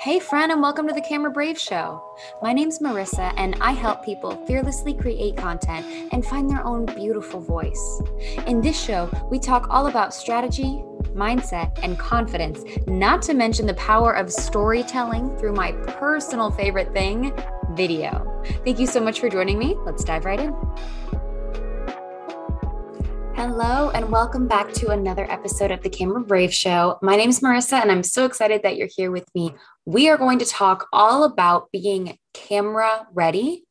Hey, friend, and welcome to the Camera Brave Show. My name's Marissa, and I help people fearlessly create content and find their own beautiful voice. In this show, we talk all about strategy, mindset, and confidence, not to mention the power of storytelling through my personal favorite thing, video. Thank you so much for joining me. Let's dive right in. Hello, and welcome back to another episode of the Camera Brave Show. My name is Marissa, and I'm so excited that you're here with me. We are going to talk all about being camera ready.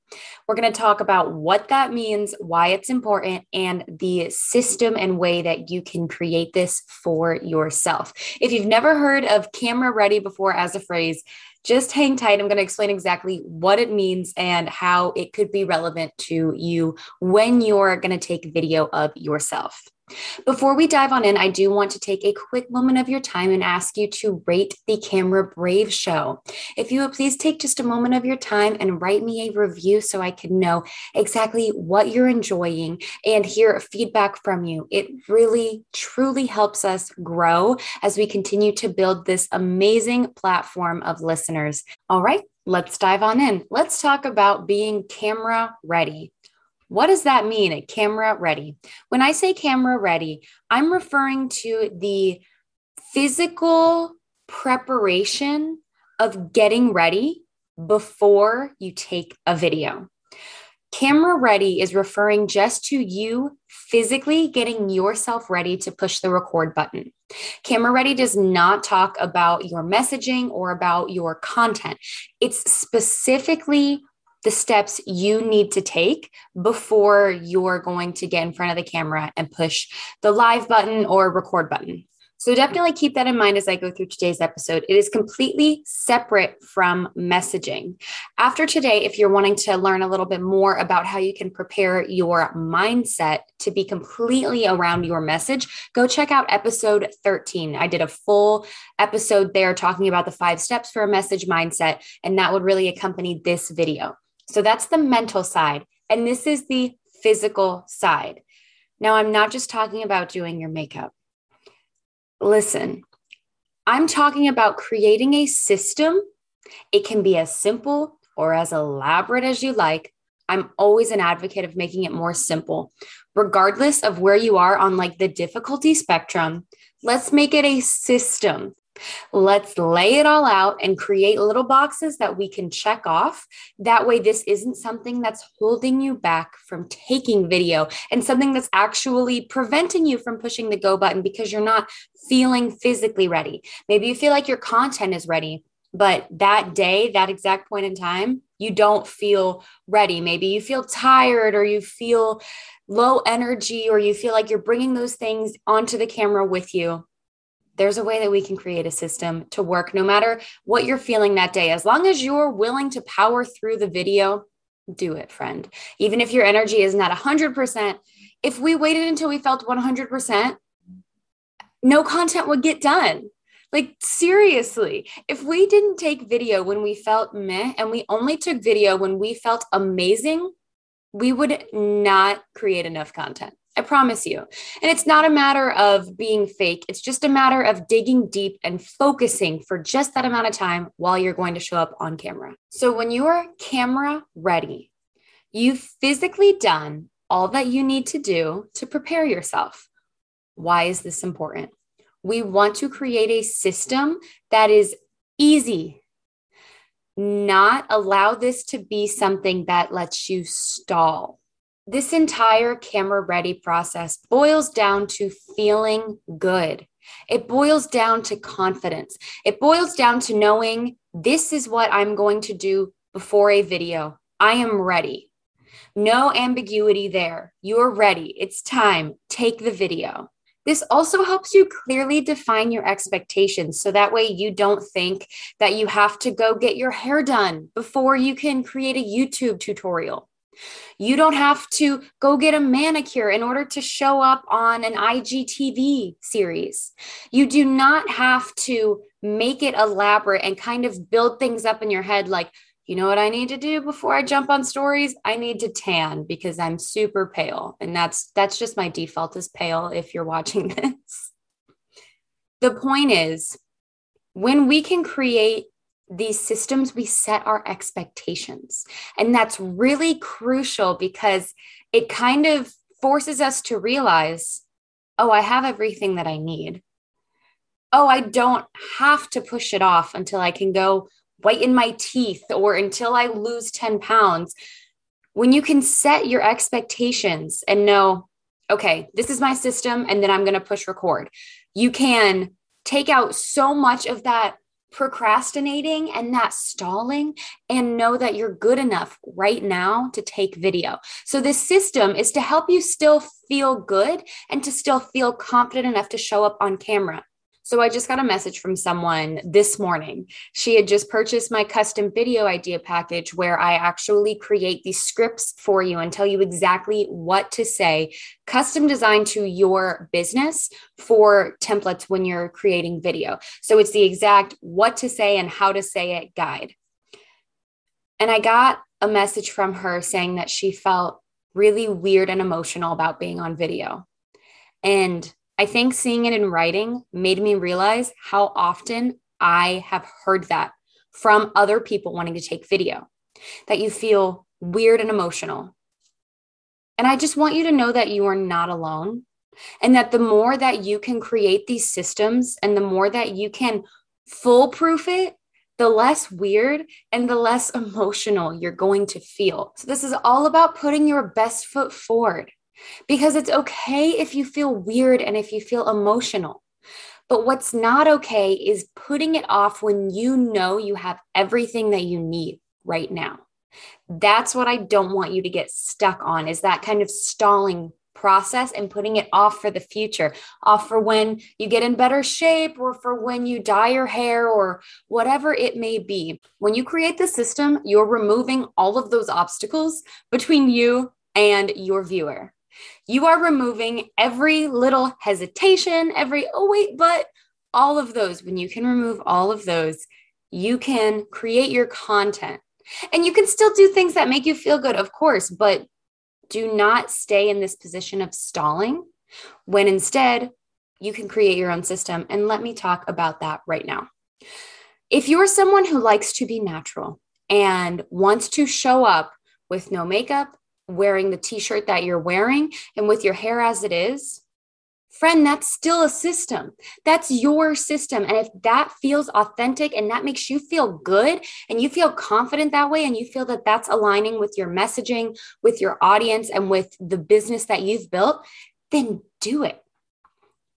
We're going to talk about what that means, why it's important, and the system and way that you can create this for yourself. If you've never heard of camera ready before as a phrase, just hang tight. I'm going to explain exactly what it means and how it could be relevant to you when you're going to take video of yourself. Before we dive on in, I do want to take a quick moment of your time and ask you to rate the Camera Brave show. If you would please take just a moment of your time and write me a review so I can know exactly what you're enjoying and hear feedback from you. It really, truly helps us grow as we continue to build this amazing platform of listeners. All right, let's dive on in. Let's talk about being camera ready. What does that mean? A camera ready. When I say camera ready, I'm referring to the physical preparation of getting ready before you take a video. Camera ready is referring just to you physically getting yourself ready to push the record button. Camera ready does not talk about your messaging or about your content. It's specifically the steps you need to take before you're going to get in front of the camera and push the live button or record button. So definitely keep that in mind as I go through today's episode. It is completely separate from messaging. After today, if you're wanting to learn a little bit more about how you can prepare your mindset to be completely around your message, go check out episode 13. I did a full episode there talking about the five steps for a message mindset, and that would really accompany this video. So that's the mental side. And this is the physical side. Now, I'm not just talking about doing your makeup. Listen, I'm talking about creating a system. It can be as simple or as elaborate as you like. I'm always an advocate of making it more simple, regardless of where you are on like the difficulty spectrum. Let's make it a system Let's lay it all out and create little boxes that we can check off. That way, this isn't something that's holding you back from taking video and something that's actually preventing you from pushing the go button because you're not feeling physically ready. Maybe you feel like your content is ready, but that day, that exact point in time, you don't feel ready. Maybe you feel tired or you feel low energy or you feel like you're bringing those things onto the camera with you there's a way that we can create a system to work no matter what you're feeling that day. As long as you're willing to power through the video, do it, friend. Even if your energy is not 100%, if we waited until we felt 100%, no content would get done. Like, seriously, if we didn't take video when we felt meh and we only took video when we felt amazing, we would not create enough content. I promise you. And it's not a matter of being fake, it's just a matter of digging deep and focusing for just that amount of time while you're going to show up on camera. So when you are camera ready, you've physically done all that you need to do to prepare yourself. Why is this important? We want to create a system that is easy, not allow this to be something that lets you stall this entire camera ready process boils down to feeling good. It boils down to confidence. It boils down to knowing this is what I'm going to do before a video. I am ready. No ambiguity there. You're ready. It's time. Take the video. This also helps you clearly define your expectations so that way you don't think that you have to go get your hair done before you can create a YouTube tutorial. You don't have to go get a manicure in order to show up on an IGTV series. You do not have to make it elaborate and kind of build things up in your head like, you know what I need to do before I jump on stories? I need to tan because I'm super pale. And that's that's just my default is pale if you're watching this. The point is when we can create these systems, we set our expectations. And that's really crucial because it kind of forces us to realize oh, I have everything that I need. Oh, I don't have to push it off until I can go whiten my teeth or until I lose 10 pounds. When you can set your expectations and know, okay, this is my system, and then I'm going to push record, you can take out so much of that procrastinating and that stalling and know that you're good enough right now to take video. So, this system is to help you still feel good and to still feel confident enough to show up on camera. So I just got a message from someone this morning. She had just purchased my custom video idea package where I actually create these scripts for you and tell you exactly what to say, custom designed to your business for templates when you're creating video. So it's the exact what to say and how to say it guide. And I got a message from her saying that she felt really weird and emotional about being on video. And I think seeing it in writing made me realize how often I have heard that from other people wanting to take video, that you feel weird and emotional. And I just want you to know that you are not alone. And that the more that you can create these systems and the more that you can foolproof it, the less weird and the less emotional you're going to feel. So, this is all about putting your best foot forward because it's okay if you feel weird and if you feel emotional. But what's not okay is putting it off when you know you have everything that you need right now. That's what I don't want you to get stuck on is that kind of stalling process and putting it off for the future, off for when you get in better shape or for when you dye your hair or whatever it may be. When you create the system, you're removing all of those obstacles between you and your viewer. You are removing every little hesitation, every, oh, wait, but all of those. When you can remove all of those, you can create your content. And you can still do things that make you feel good, of course, but do not stay in this position of stalling when instead you can create your own system. And let me talk about that right now. If you're someone who likes to be natural and wants to show up with no makeup, wearing the t shirt that you're wearing and with your hair as it is, friend, that's still a system. That's your system. And if that feels authentic and that makes you feel good and you feel confident that way, and you feel that that's aligning with your messaging, with your audience, and with the business that you've built, then do it.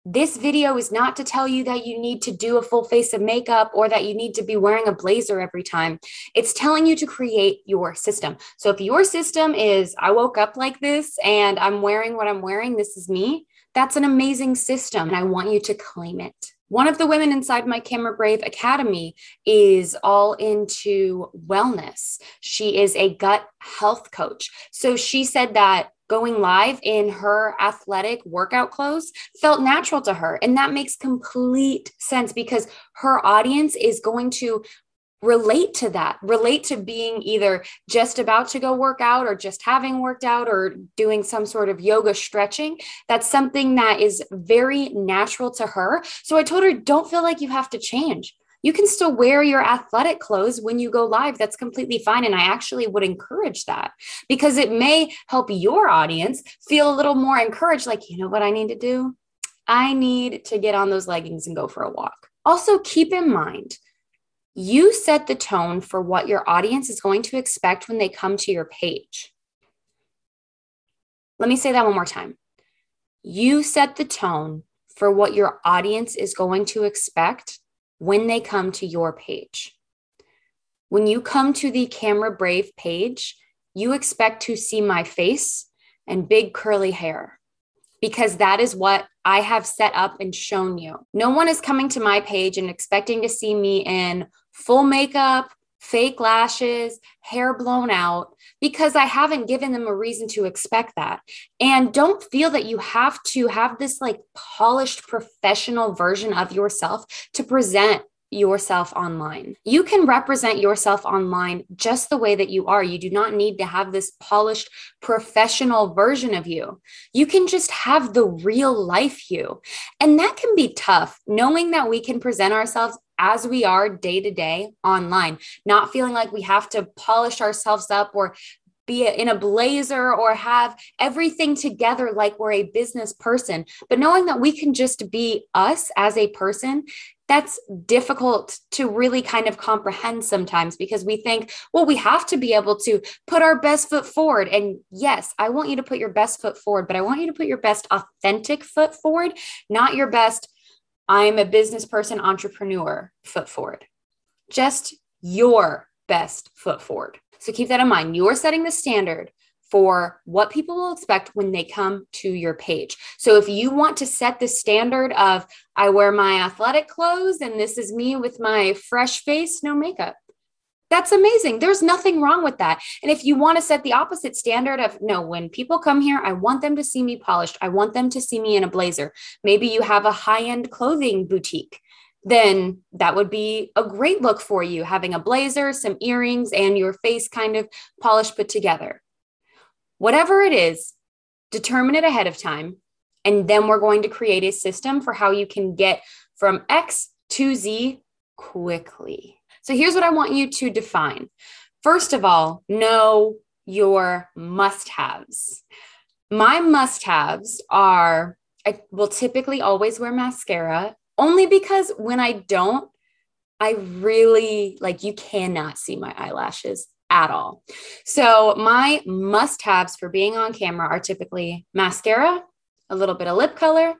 This video is not to tell you that you need to do a full face of makeup or that you need to be wearing a blazer every time. It's telling you to create your system. So if your system is, I woke up like this and I'm wearing what I'm wearing, this is me, that's an amazing system. And I want you to claim it. One of the women inside my Camera Brave Academy is all into wellness. She is a gut health coach. So she said that going live in her athletic workout clothes felt natural to her. And that makes complete sense because her audience is going to relate to that, relate to being either just about to go work out or just having worked out or doing some sort of yoga stretching. That's something that is very natural to her. So I told her, don't feel like you have to change you can still wear your athletic clothes when you go live. That's completely fine. And I actually would encourage that because it may help your audience feel a little more encouraged like, you know what I need to do? I need to get on those leggings and go for a walk. Also, keep in mind, you set the tone for what your audience is going to expect when they come to your page. Let me say that one more time. You set the tone for what your audience is going to expect when they come to your page. When you come to the Camera Brave page, you expect to see my face and big curly hair because that is what I have set up and shown you. No one is coming to my page and expecting to see me in full makeup, fake lashes, hair blown out, because I haven't given them a reason to expect that. And don't feel that you have to have this like polished professional version of yourself to present yourself online. You can represent yourself online just the way that you are. You do not need to have this polished professional version of you. You can just have the real life you. And that can be tough, knowing that we can present ourselves as we are day to day online, not feeling like we have to polish ourselves up or be in a blazer or have everything together like we're a business person, but knowing that we can just be us as a person that's difficult to really kind of comprehend sometimes because we think, well, we have to be able to put our best foot forward. And yes, I want you to put your best foot forward, but I want you to put your best authentic foot forward, not your best, I'm a business person, entrepreneur foot forward. Just your best foot forward. So keep that in mind. You're setting the standard for what people will expect when they come to your page. So if you want to set the standard of I wear my athletic clothes and this is me with my fresh face, no makeup. That's amazing. There's nothing wrong with that. And if you want to set the opposite standard of no, when people come here, I want them to see me polished. I want them to see me in a blazer. Maybe you have a high end clothing boutique then that would be a great look for you having a blazer, some earrings, and your face kind of polished put together. Whatever it is, determine it ahead of time. And then we're going to create a system for how you can get from X to Z quickly. So here's what I want you to define. First of all, know your must haves. My must haves are I will typically always wear mascara only because when I don't, I really like you cannot see my eyelashes at all. So, my must haves for being on camera are typically mascara, a little bit of lip color,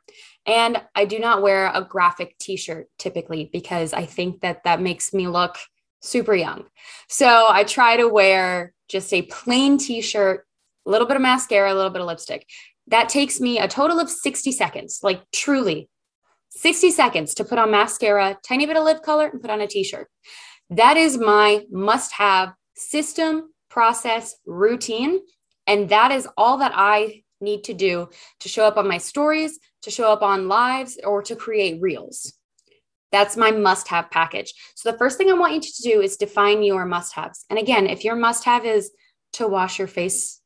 and I do not wear a graphic t shirt typically because I think that that makes me look super young. So, I try to wear just a plain t shirt, a little bit of mascara, a little bit of lipstick. That takes me a total of 60 seconds, like truly 60 seconds to put on mascara, tiny bit of lip color, and put on a t shirt. That is my must have system, process, routine. And that is all that I need to do to show up on my stories, to show up on lives, or to create reels. That's my must have package. So, the first thing I want you to do is define your must haves. And again, if your must have is to wash your face,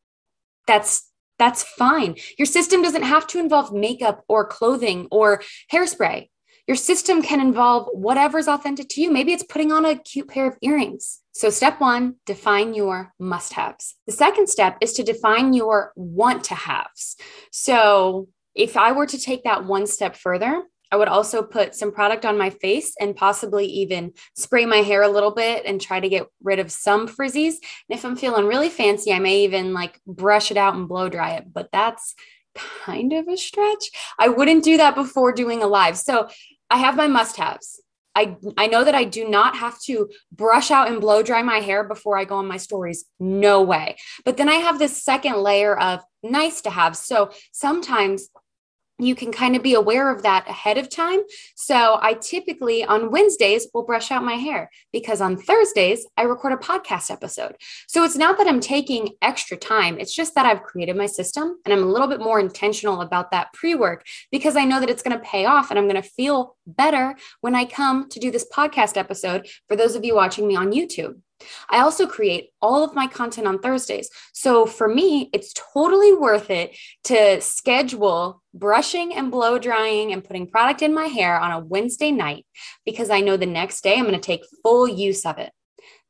that's that's fine. Your system doesn't have to involve makeup or clothing or hairspray. Your system can involve whatever's authentic to you. Maybe it's putting on a cute pair of earrings. So, step one, define your must haves. The second step is to define your want to haves. So, if I were to take that one step further, I would also put some product on my face and possibly even spray my hair a little bit and try to get rid of some frizzies. And if I'm feeling really fancy, I may even like brush it out and blow dry it, but that's kind of a stretch. I wouldn't do that before doing a live. So I have my must haves. I, I know that I do not have to brush out and blow dry my hair before I go on my stories. No way. But then I have this second layer of nice to have. So sometimes you can kind of be aware of that ahead of time. So I typically on Wednesdays will brush out my hair because on Thursdays I record a podcast episode. So it's not that I'm taking extra time, it's just that I've created my system and I'm a little bit more intentional about that pre-work because I know that it's going to pay off and I'm going to feel better when I come to do this podcast episode for those of you watching me on YouTube. I also create all of my content on Thursdays. So for me, it's totally worth it to schedule brushing and blow drying and putting product in my hair on a Wednesday night because I know the next day I'm going to take full use of it.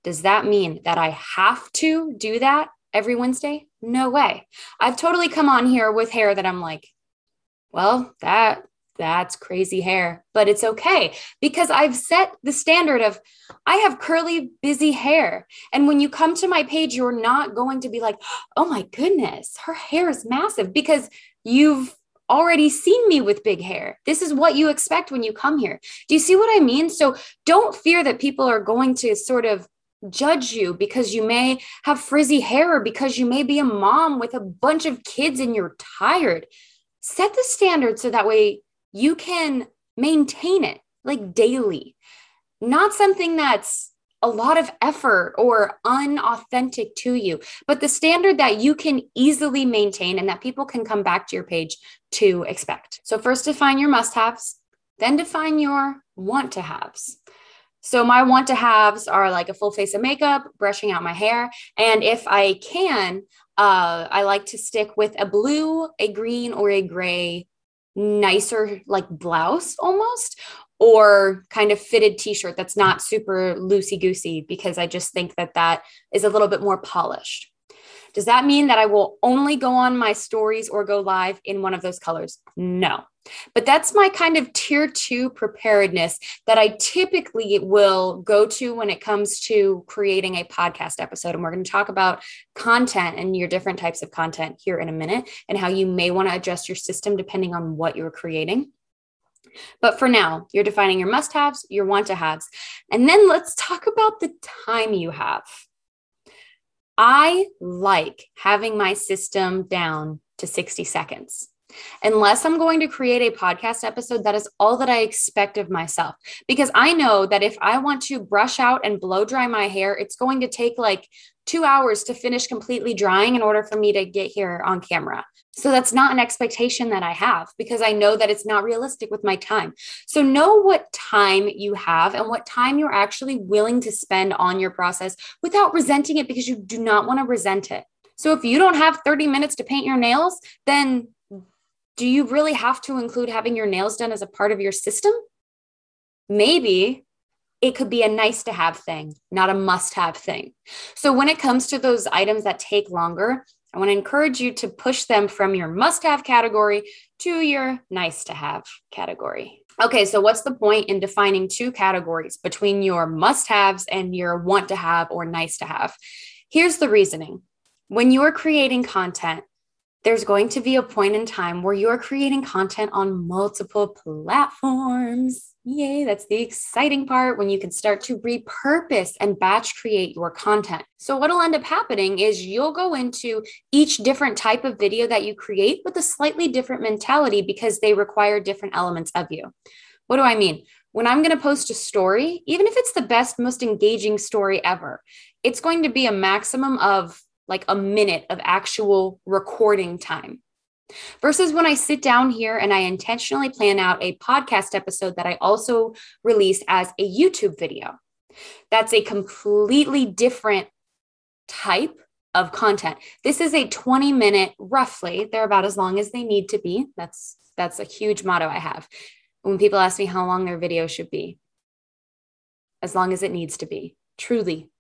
Does that mean that I have to do that every Wednesday? No way. I've totally come on here with hair that I'm like, well, that that's crazy hair, but it's okay because I've set the standard of I have curly, busy hair. And when you come to my page, you're not going to be like, oh my goodness, her hair is massive because you've already seen me with big hair. This is what you expect when you come here. Do you see what I mean? So don't fear that people are going to sort of judge you because you may have frizzy hair or because you may be a mom with a bunch of kids and you're tired. Set the standard so that way you can maintain it like daily, not something that's a lot of effort or unauthentic to you, but the standard that you can easily maintain and that people can come back to your page to expect. So, first define your must haves, then define your want to haves. So, my want to haves are like a full face of makeup, brushing out my hair. And if I can, uh, I like to stick with a blue, a green, or a gray nicer like blouse almost or kind of fitted t-shirt that's not super loosey goosey because I just think that that is a little bit more polished. Does that mean that I will only go on my stories or go live in one of those colors? No. But that's my kind of tier two preparedness that I typically will go to when it comes to creating a podcast episode. And we're going to talk about content and your different types of content here in a minute and how you may want to adjust your system depending on what you're creating. But for now, you're defining your must haves, your want to haves. And then let's talk about the time you have. I like having my system down to 60 seconds. Unless I'm going to create a podcast episode, that is all that I expect of myself. Because I know that if I want to brush out and blow dry my hair, it's going to take like two hours to finish completely drying in order for me to get here on camera. So that's not an expectation that I have because I know that it's not realistic with my time. So know what time you have and what time you're actually willing to spend on your process without resenting it because you do not want to resent it. So if you don't have 30 minutes to paint your nails, then do you really have to include having your nails done as a part of your system? Maybe it could be a nice to have thing, not a must have thing. So when it comes to those items that take longer, I want to encourage you to push them from your must have category to your nice to have category. Okay, so what's the point in defining two categories between your must haves and your want to have or nice to have? Here's the reasoning when you're creating content, there's going to be a point in time where you're creating content on multiple platforms. Yay, that's the exciting part when you can start to repurpose and batch create your content. So, what'll end up happening is you'll go into each different type of video that you create with a slightly different mentality because they require different elements of you. What do I mean? When I'm going to post a story, even if it's the best, most engaging story ever, it's going to be a maximum of like a minute of actual recording time. Versus when I sit down here and I intentionally plan out a podcast episode that I also release as a YouTube video. That's a completely different type of content. This is a 20 minute roughly. They're about as long as they need to be. That's that's a huge motto I have. When people ask me how long their video should be, as long as it needs to be. Truly,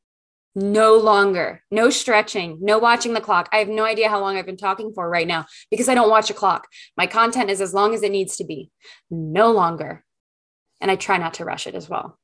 no longer, no stretching, no watching the clock. I have no idea how long I've been talking for right now because I don't watch a clock. My content is as long as it needs to be, no longer. And I try not to rush it as well.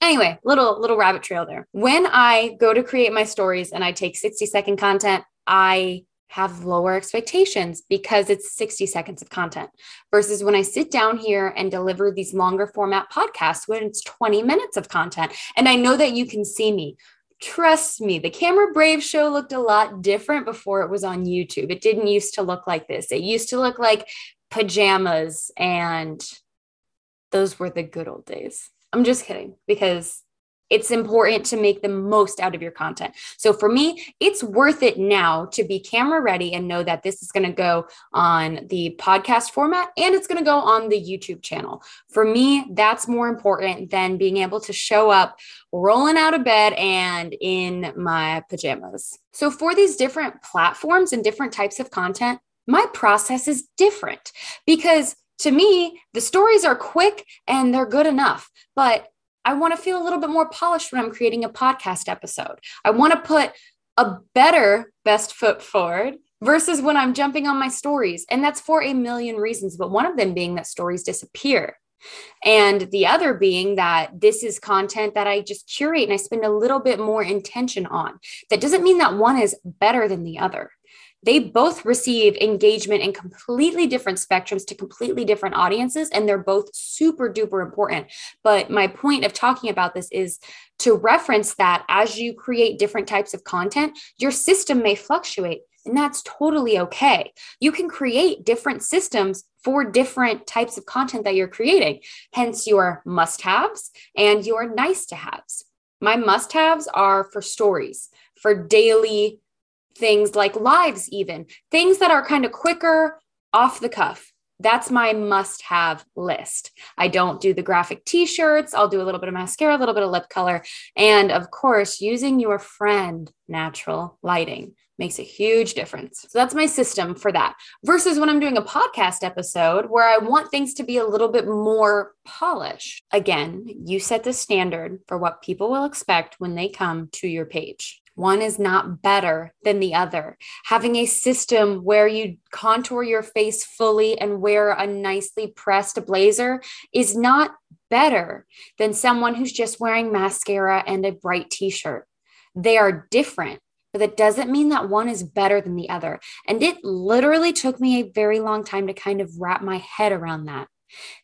Anyway, little little rabbit trail there. When I go to create my stories and I take 60 second content, I have lower expectations because it's 60 seconds of content versus when I sit down here and deliver these longer format podcasts when it's 20 minutes of content. And I know that you can see me trust me, the Camera Brave show looked a lot different before it was on YouTube. It didn't used to look like this. It used to look like pajamas, and those were the good old days. I'm just kidding because it's important to make the most out of your content. So for me, it's worth it now to be camera ready and know that this is going to go on the podcast format and it's going to go on the YouTube channel. For me, that's more important than being able to show up rolling out of bed and in my pajamas. So for these different platforms and different types of content, my process is different because to me, the stories are quick and they're good enough. But I want to feel a little bit more polished when I'm creating a podcast episode. I want to put a better best foot forward versus when I'm jumping on my stories. And that's for a million reasons, but one of them being that stories disappear. And the other being that this is content that I just curate and I spend a little bit more intention on. That doesn't mean that one is better than the other they both receive engagement in completely different spectrums to completely different audiences and they're both super duper important but my point of talking about this is to reference that as you create different types of content your system may fluctuate and that's totally okay. You can create different systems for different types of content that you're creating, hence your must haves and your nice to haves. My must haves are for stories, for daily things like lives, even things that are kind of quicker, off the cuff. that's my must have list. I don't do the graphic t shirts. I'll do a little bit of mascara, a little bit of lip color. And of course, using your friend natural lighting makes a huge difference. So that's my system for that. Versus when I'm doing a podcast episode where I want things to be a little bit more polished. Again, you set the standard for what people will expect when they come to your page. One is not better than the other. Having a system where you contour your face fully and wear a nicely pressed blazer is not better than someone who's just wearing mascara and a bright t shirt. They are different, but that doesn't mean that one is better than the other. And it literally took me a very long time to kind of wrap my head around that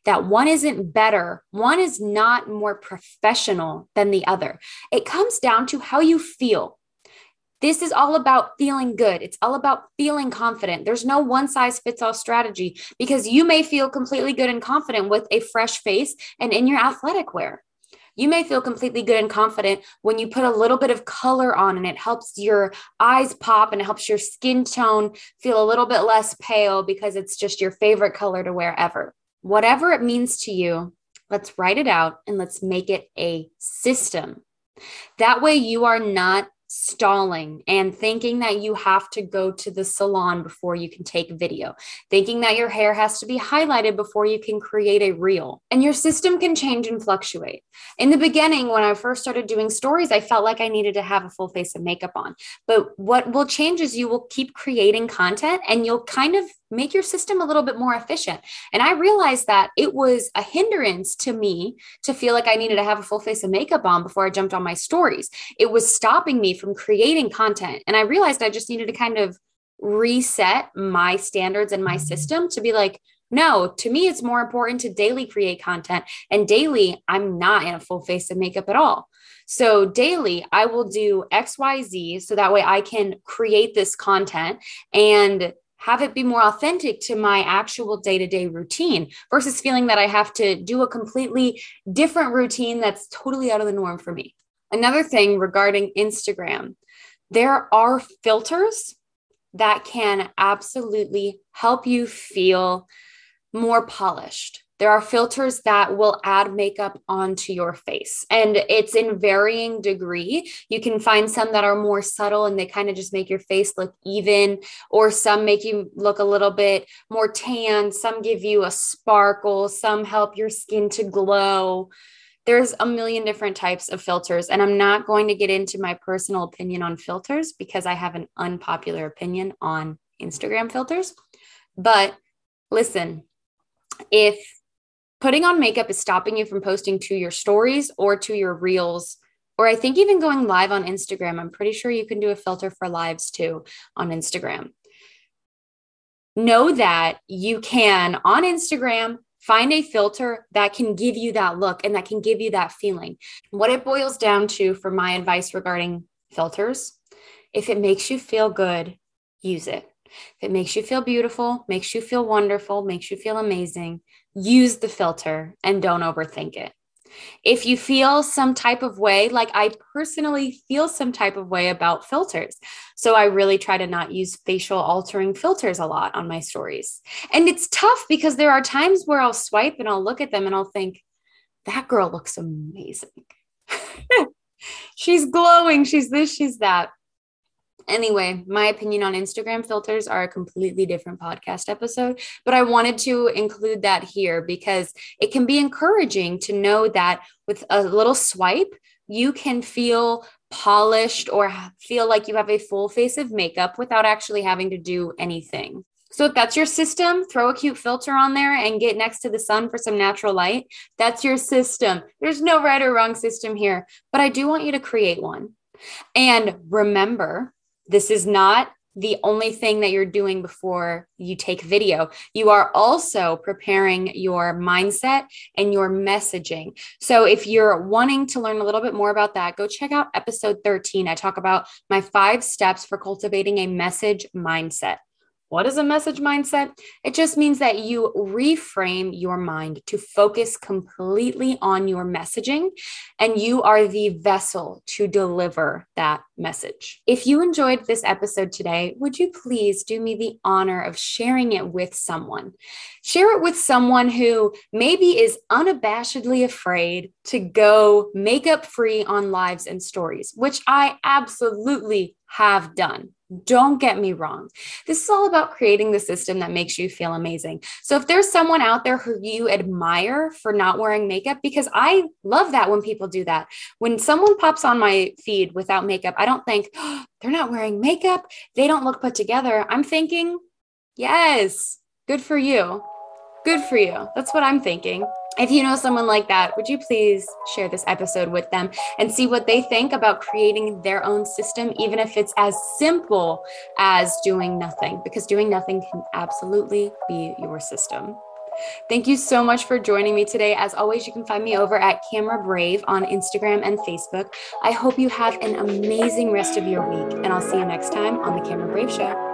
that one isn't better, one is not more professional than the other. It comes down to how you feel. This is all about feeling good. It's all about feeling confident. There's no one size fits all strategy because you may feel completely good and confident with a fresh face and in your athletic wear. You may feel completely good and confident when you put a little bit of color on and it helps your eyes pop and it helps your skin tone feel a little bit less pale because it's just your favorite color to wear ever. Whatever it means to you, let's write it out and let's make it a system. That way, you are not stalling and thinking that you have to go to the salon before you can take video, thinking that your hair has to be highlighted before you can create a reel. And your system can change and fluctuate. In the beginning, when I first started doing stories, I felt like I needed to have a full face of makeup on. But what will change is you will keep creating content and you'll kind of make your system a little bit more efficient. And I realized that it was a hindrance to me to feel like I needed to have a full face of makeup on before I jumped on my stories. It was stopping me from creating content. And I realized I just needed to kind of reset my standards and my mm-hmm. system to be like, no, to me, it's more important to daily create content. And daily, I'm not in a full face of makeup at all. So daily, I will do XYZ so that way I can create this content and have it be more authentic to my actual day to day routine versus feeling that I have to do a completely different routine that's totally out of the norm for me. Another thing regarding Instagram, there are filters that can absolutely help you feel more polished. There are filters that will add makeup onto your face, and it's in varying degree. You can find some that are more subtle and they kind of just make your face look even, or some make you look a little bit more tan. Some give you a sparkle, some help your skin to glow. There's a million different types of filters, and I'm not going to get into my personal opinion on filters because I have an unpopular opinion on Instagram filters. But listen, if putting on makeup is stopping you from posting to your stories or to your reels or I think even going live on Instagram. I'm pretty sure you can do a filter for lives too on Instagram. Know that you can on Instagram find a filter that can give you that look and that can give you that feeling. What it boils down to for my advice regarding filters, if it makes you feel good, use it. If it makes you feel beautiful, makes you feel wonderful, makes you feel amazing, use the filter and don't overthink it. If you feel some type of way, like I personally feel some type of way about filters. So I really try to not use facial altering filters a lot on my stories. And it's tough because there are times where I'll swipe and I'll look at them and I'll think, that girl looks amazing. she's glowing. She's this, she's that. Anyway, my opinion on Instagram filters are a completely different podcast episode, but I wanted to include that here because it can be encouraging to know that with a little swipe, you can feel polished or feel like you have a full face of makeup without actually having to do anything. So if that's your system, throw a cute filter on there and get next to the sun for some natural light. That's your system. There's no right or wrong system here, but I do want you to create one. And remember, this is not the only thing that you're doing before you take video. You are also preparing your mindset and your messaging. So, if you're wanting to learn a little bit more about that, go check out episode 13. I talk about my five steps for cultivating a message mindset. What is a message mindset? It just means that you reframe your mind to focus completely on your messaging, and you are the vessel to deliver that message. If you enjoyed this episode today, would you please do me the honor of sharing it with someone? Share it with someone who maybe is unabashedly afraid to go makeup free on lives and stories, which I absolutely have done. Don't get me wrong. This is all about creating the system that makes you feel amazing. So if there's someone out there who you admire for not wearing makeup, because I love that when people do that. When someone pops on my feed without makeup, I don't think oh, they're not wearing makeup. They don't look put together. I'm thinking, yes, good for you. Good for you. That's what I'm thinking. If you know someone like that, would you please share this episode with them and see what they think about creating their own system, even if it's as simple as doing nothing? Because doing nothing can absolutely be your system. Thank you so much for joining me today. As always, you can find me over at Camera Brave on Instagram and Facebook. I hope you have an amazing rest of your week, and I'll see you next time on the Camera Brave Show.